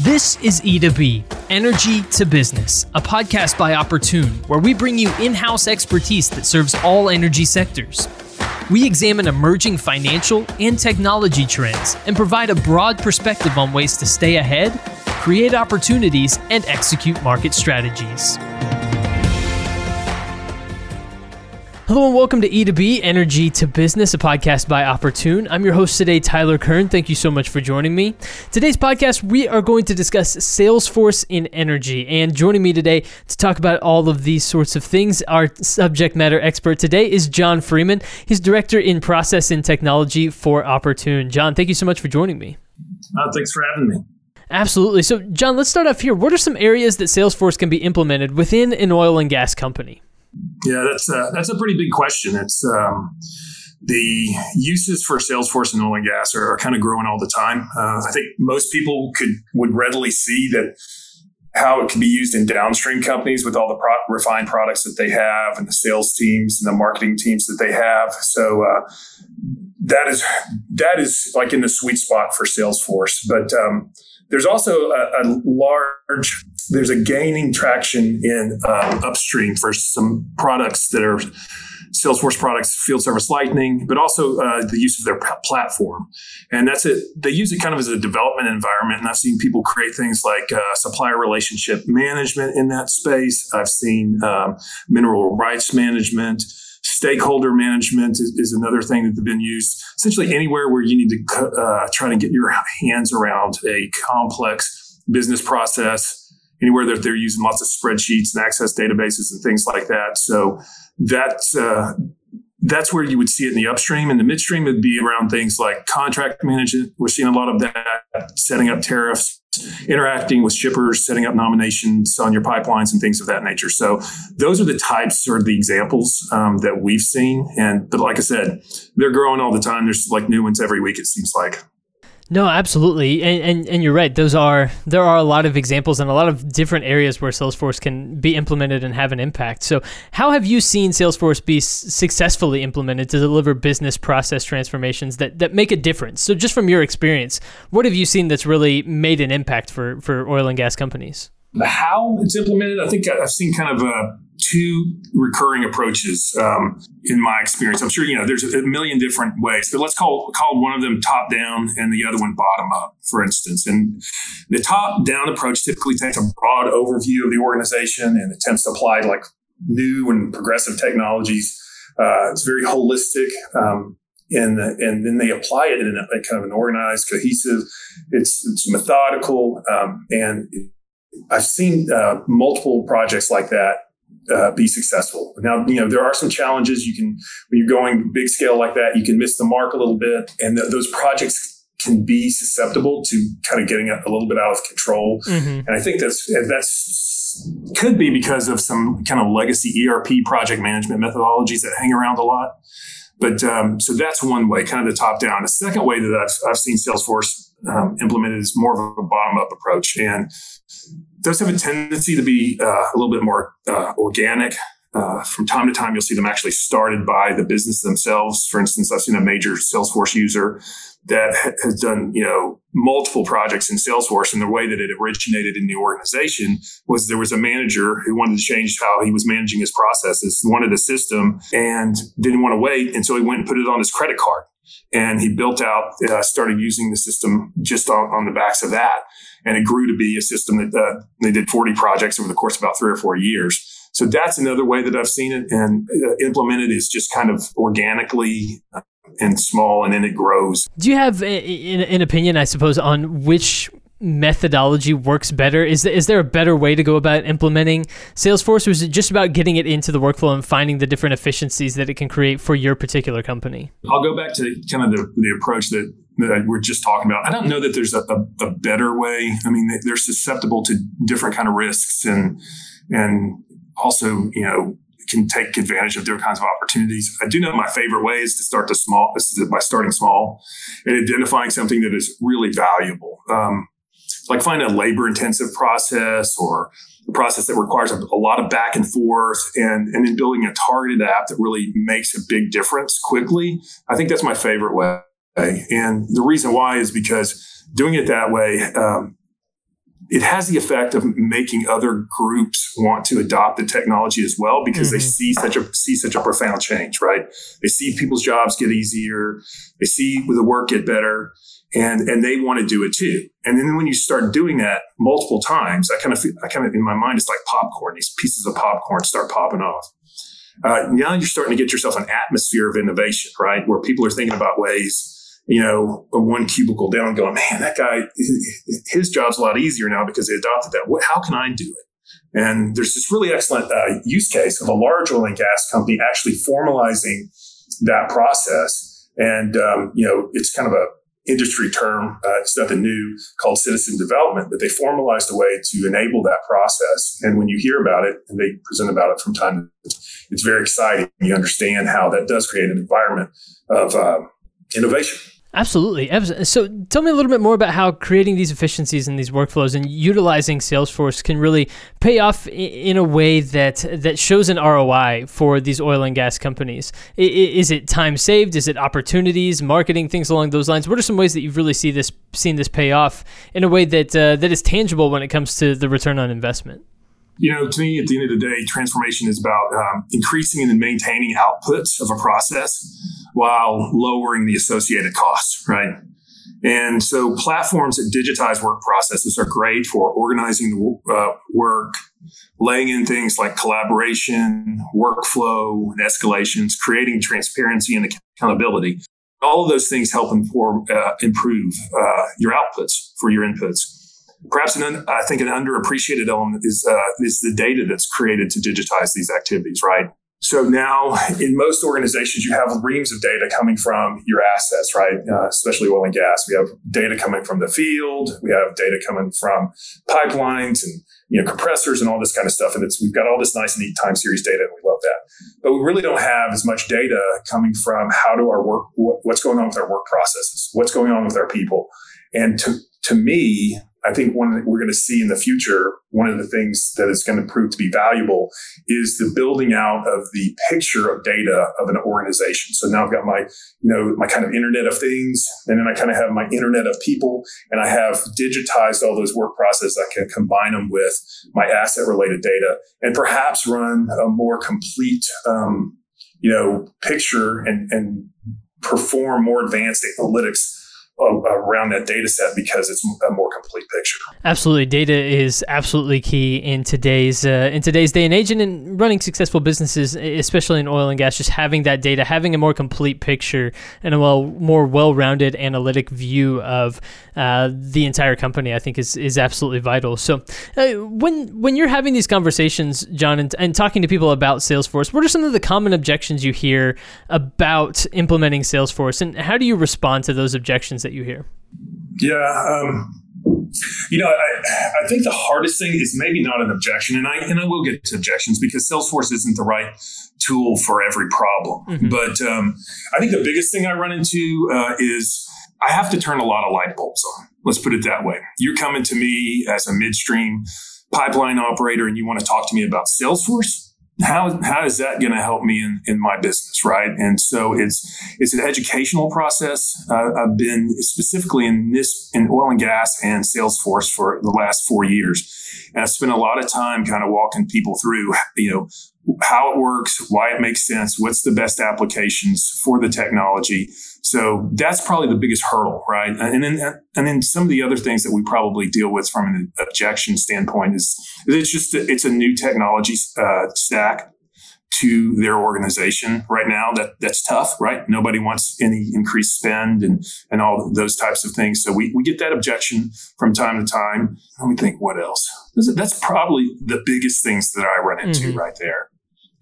This is E2B, Energy to Business, a podcast by Opportune, where we bring you in house expertise that serves all energy sectors. We examine emerging financial and technology trends and provide a broad perspective on ways to stay ahead, create opportunities, and execute market strategies. Hello and welcome to E2B Energy to Business, a podcast by Opportune. I'm your host today, Tyler Kern. Thank you so much for joining me. Today's podcast, we are going to discuss Salesforce in energy. And joining me today to talk about all of these sorts of things, our subject matter expert today is John Freeman. He's Director in Process and Technology for Opportune. John, thank you so much for joining me. Uh, thanks for having me. Absolutely. So, John, let's start off here. What are some areas that Salesforce can be implemented within an oil and gas company? Yeah, that's a, that's a pretty big question. It's um, the uses for Salesforce and oil and gas are, are kind of growing all the time. Uh, I think most people could would readily see that how it can be used in downstream companies with all the pro- refined products that they have and the sales teams and the marketing teams that they have. So uh, that is that is like in the sweet spot for Salesforce. But um, there's also a, a large there's a gaining traction in um, upstream for some products that are Salesforce products, Field Service Lightning, but also uh, the use of their p- platform. And that's it. They use it kind of as a development environment. And I've seen people create things like uh, supplier relationship management in that space. I've seen um, mineral rights management. Stakeholder management is, is, another thing that's been used essentially anywhere where you need to uh, try to get your hands around a complex business process anywhere that they're using lots of spreadsheets and access databases and things like that. So that's uh, that's where you would see it in the upstream. And the midstream it'd be around things like contract management. We're seeing a lot of that, setting up tariffs, interacting with shippers, setting up nominations on your pipelines and things of that nature. So those are the types or the examples um, that we've seen. And but like I said, they're growing all the time. There's like new ones every week. It seems like. No, absolutely, and, and and you're right. Those are there are a lot of examples and a lot of different areas where Salesforce can be implemented and have an impact. So, how have you seen Salesforce be successfully implemented to deliver business process transformations that that make a difference? So, just from your experience, what have you seen that's really made an impact for for oil and gas companies? How it's implemented, I think I've seen kind of a two recurring approaches um, in my experience. I'm sure you know there's a million different ways, but let's call call one of them top down and the other one bottom up, for instance. And the top down approach typically takes a broad overview of the organization and attempts to apply like new and progressive technologies. Uh, it's very holistic. Um, and, and then they apply it in a, a, kind of an organized, cohesive. It's, it's methodical, um, and I've seen uh, multiple projects like that uh, be successful. Now, you know, there are some challenges. You can, when you're going big scale like that, you can miss the mark a little bit. And th- those projects can be susceptible to kind of getting a, a little bit out of control. Mm-hmm. And I think that's, that's could be because of some kind of legacy ERP project management methodologies that hang around a lot. But um, so that's one way, kind of the top down. The second way that I've, I've seen Salesforce um, implemented is more of a bottom up approach. And does have a tendency to be uh, a little bit more uh, organic. Uh, from time to time, you'll see them actually started by the business themselves. For instance, I've seen a major Salesforce user that has done, you know, multiple projects in Salesforce. And the way that it originated in the organization was there was a manager who wanted to change how he was managing his processes, wanted a system, and didn't want to wait. And so he went and put it on his credit card. And he built out, uh, started using the system just on, on the backs of that and it grew to be a system that uh, they did 40 projects over the course of about three or four years. So that's another way that I've seen it and uh, implemented is just kind of organically uh, and small, and then it grows. Do you have an opinion, I suppose, on which methodology works better? Is is there a better way to go about implementing Salesforce, or is it just about getting it into the workflow and finding the different efficiencies that it can create for your particular company? I'll go back to kind of the, the approach that that we're just talking about. I don't know that there's a, a, a better way. I mean, they're susceptible to different kind of risks and and also, you know, can take advantage of different kinds of opportunities. I do know my favorite way is to start the small. This is by starting small and identifying something that is really valuable. Um, like find a labor intensive process or a process that requires a, a, lot of back and forth and, and then building a targeted app that really makes a big difference quickly. I think that's my favorite way. And the reason why is because doing it that way, um, it has the effect of making other groups want to adopt the technology as well because mm-hmm. they see such a see such a profound change, right? They see people's jobs get easier, they see the work get better, and and they want to do it too. And then when you start doing that multiple times, I kind of feel, I kind of in my mind it's like popcorn. These pieces of popcorn start popping off. Uh, now you're starting to get yourself an atmosphere of innovation, right? Where people are thinking about ways you know, one cubicle down going, man, that guy, his job's a lot easier now because they adopted that. What, how can I do it? And there's this really excellent uh, use case of a large oil and gas company actually formalizing that process. And, um, you know, it's kind of a industry term. Uh, it's nothing new called citizen development, but they formalized a way to enable that process. And when you hear about it and they present about it from time to time, it's very exciting. You understand how that does create an environment of uh, innovation. Absolutely. So tell me a little bit more about how creating these efficiencies and these workflows and utilizing Salesforce can really pay off in a way that that shows an ROI for these oil and gas companies. Is it time saved? Is it opportunities, marketing, things along those lines? What are some ways that you've really see this seen this pay off in a way that uh, that is tangible when it comes to the return on investment? You know, to me, at the end of the day, transformation is about um, increasing and maintaining outputs of a process while lowering the associated costs, right? And so platforms that digitize work processes are great for organizing the uh, work, laying in things like collaboration, workflow, and escalations, creating transparency and accountability. All of those things help inform, uh, improve uh, your outputs for your inputs. Perhaps an un- I think an underappreciated element is uh, is the data that's created to digitize these activities. Right, so now in most organizations, you have reams of data coming from your assets, right? Uh, especially oil and gas. We have data coming from the field. We have data coming from pipelines and, you know, compressors and all this kind of stuff. And it's, we've got all this nice neat time series data and we love that. But we really don't have as much data coming from how do our work, what's going on with our work processes? What's going on with our people? And to, to me, I think one we're going to see in the future, one of the things that is going to prove to be valuable is the building out of the picture of data of an organization. So now I've got my, you know, my kind of internet of things, and then I kind of have my internet of people, and I have digitized all those work processes. I can combine them with my asset related data and perhaps run a more complete, um, you know, picture and, and perform more advanced analytics around that data set because it's a more complete picture. Absolutely, data is absolutely key in today's uh, in today's day and age, and in running successful businesses, especially in oil and gas. Just having that data, having a more complete picture, and a well more well-rounded analytic view of uh, the entire company, I think is is absolutely vital. So, uh, when when you're having these conversations, John, and, and talking to people about Salesforce, what are some of the common objections you hear about implementing Salesforce, and how do you respond to those objections? That you hear? Yeah. Um, you know, I, I think the hardest thing is maybe not an objection, and I and I will get to objections because Salesforce isn't the right tool for every problem. Mm-hmm. But um, I think the biggest thing I run into uh, is I have to turn a lot of light bulbs on. Let's put it that way. You're coming to me as a midstream pipeline operator, and you want to talk to me about Salesforce how how is that going to help me in, in my business right? And so it's it's an educational process. Uh, i've been specifically in this in oil and gas and salesforce for the last four years and i've spent a lot of time kind of walking people through you know how it works why it makes sense what's the best applications for the technology so that's probably the biggest hurdle, right? And then, and then some of the other things that we probably deal with from an objection standpoint is, it's just it's a new technology uh, stack to their organization right now. That that's tough, right? Nobody wants any increased spend and and all those types of things. So we we get that objection from time to time. Let me think, what else? That's probably the biggest things that I run into mm-hmm. right there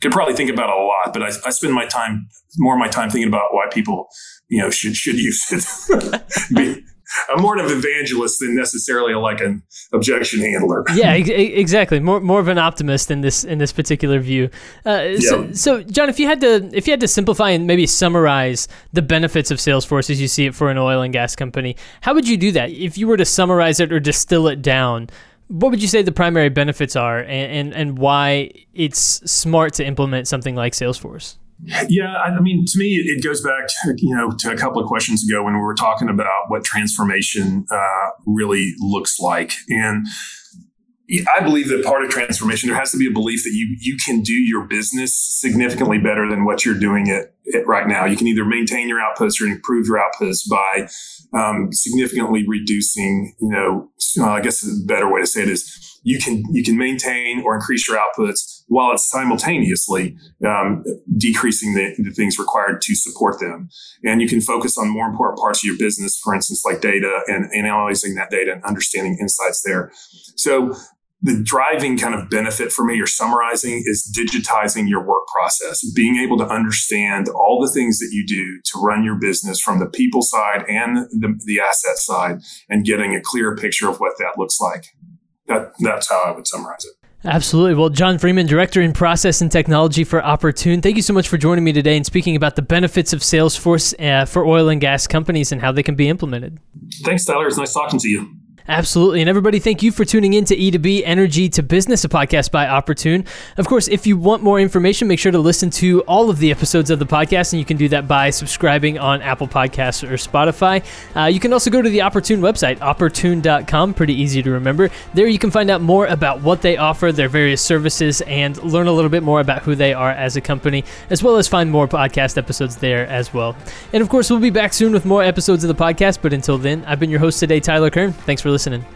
could probably think about a lot, but I, I, spend my time more of my time thinking about why people, you know, should should use it. I'm more of an evangelist than necessarily like an objection handler. yeah, exactly. More more of an optimist in this in this particular view. Uh, yeah. so, so, John, if you had to if you had to simplify and maybe summarize the benefits of Salesforce as you see it for an oil and gas company, how would you do that? If you were to summarize it or distill it down, what would you say the primary benefits are and, and, and why it's smart to implement something like Salesforce? Yeah, I mean, to me, it goes back, to, you know, to a couple of questions ago when we were talking about what transformation uh, really looks like, and I believe that part of transformation, there has to be a belief that you you can do your business significantly better than what you're doing it, it right now. You can either maintain your outputs or improve your outputs by um, significantly reducing. You know, uh, I guess a better way to say it is you can you can maintain or increase your outputs while it's simultaneously um, decreasing the, the, things required to support them. And you can focus on more important parts of your business, for instance, like data and, analyzing that data and understanding insights there. So the driving kind of benefit for me or summarizing is digitizing your work process, being able to understand all the things that you do to run your business from the people side and the, the asset side and getting a clear picture of what that looks like. That, that's how I would summarize it. Absolutely. Well, John Freeman, Director in Process and Technology for Opportune, thank you so much for joining me today and speaking about the benefits of Salesforce uh, for oil and gas companies and how they can be implemented. Thanks, Tyler. It's nice talking to you. Absolutely. And everybody, thank you for tuning in to E2B Energy to Business, a podcast by Opportune. Of course, if you want more information, make sure to listen to all of the episodes of the podcast, and you can do that by subscribing on Apple Podcasts or Spotify. Uh, you can also go to the Opportune website, opportune.com, pretty easy to remember. There you can find out more about what they offer, their various services, and learn a little bit more about who they are as a company, as well as find more podcast episodes there as well. And of course, we'll be back soon with more episodes of the podcast, but until then, I've been your host today, Tyler Kern. Thanks for listening listening.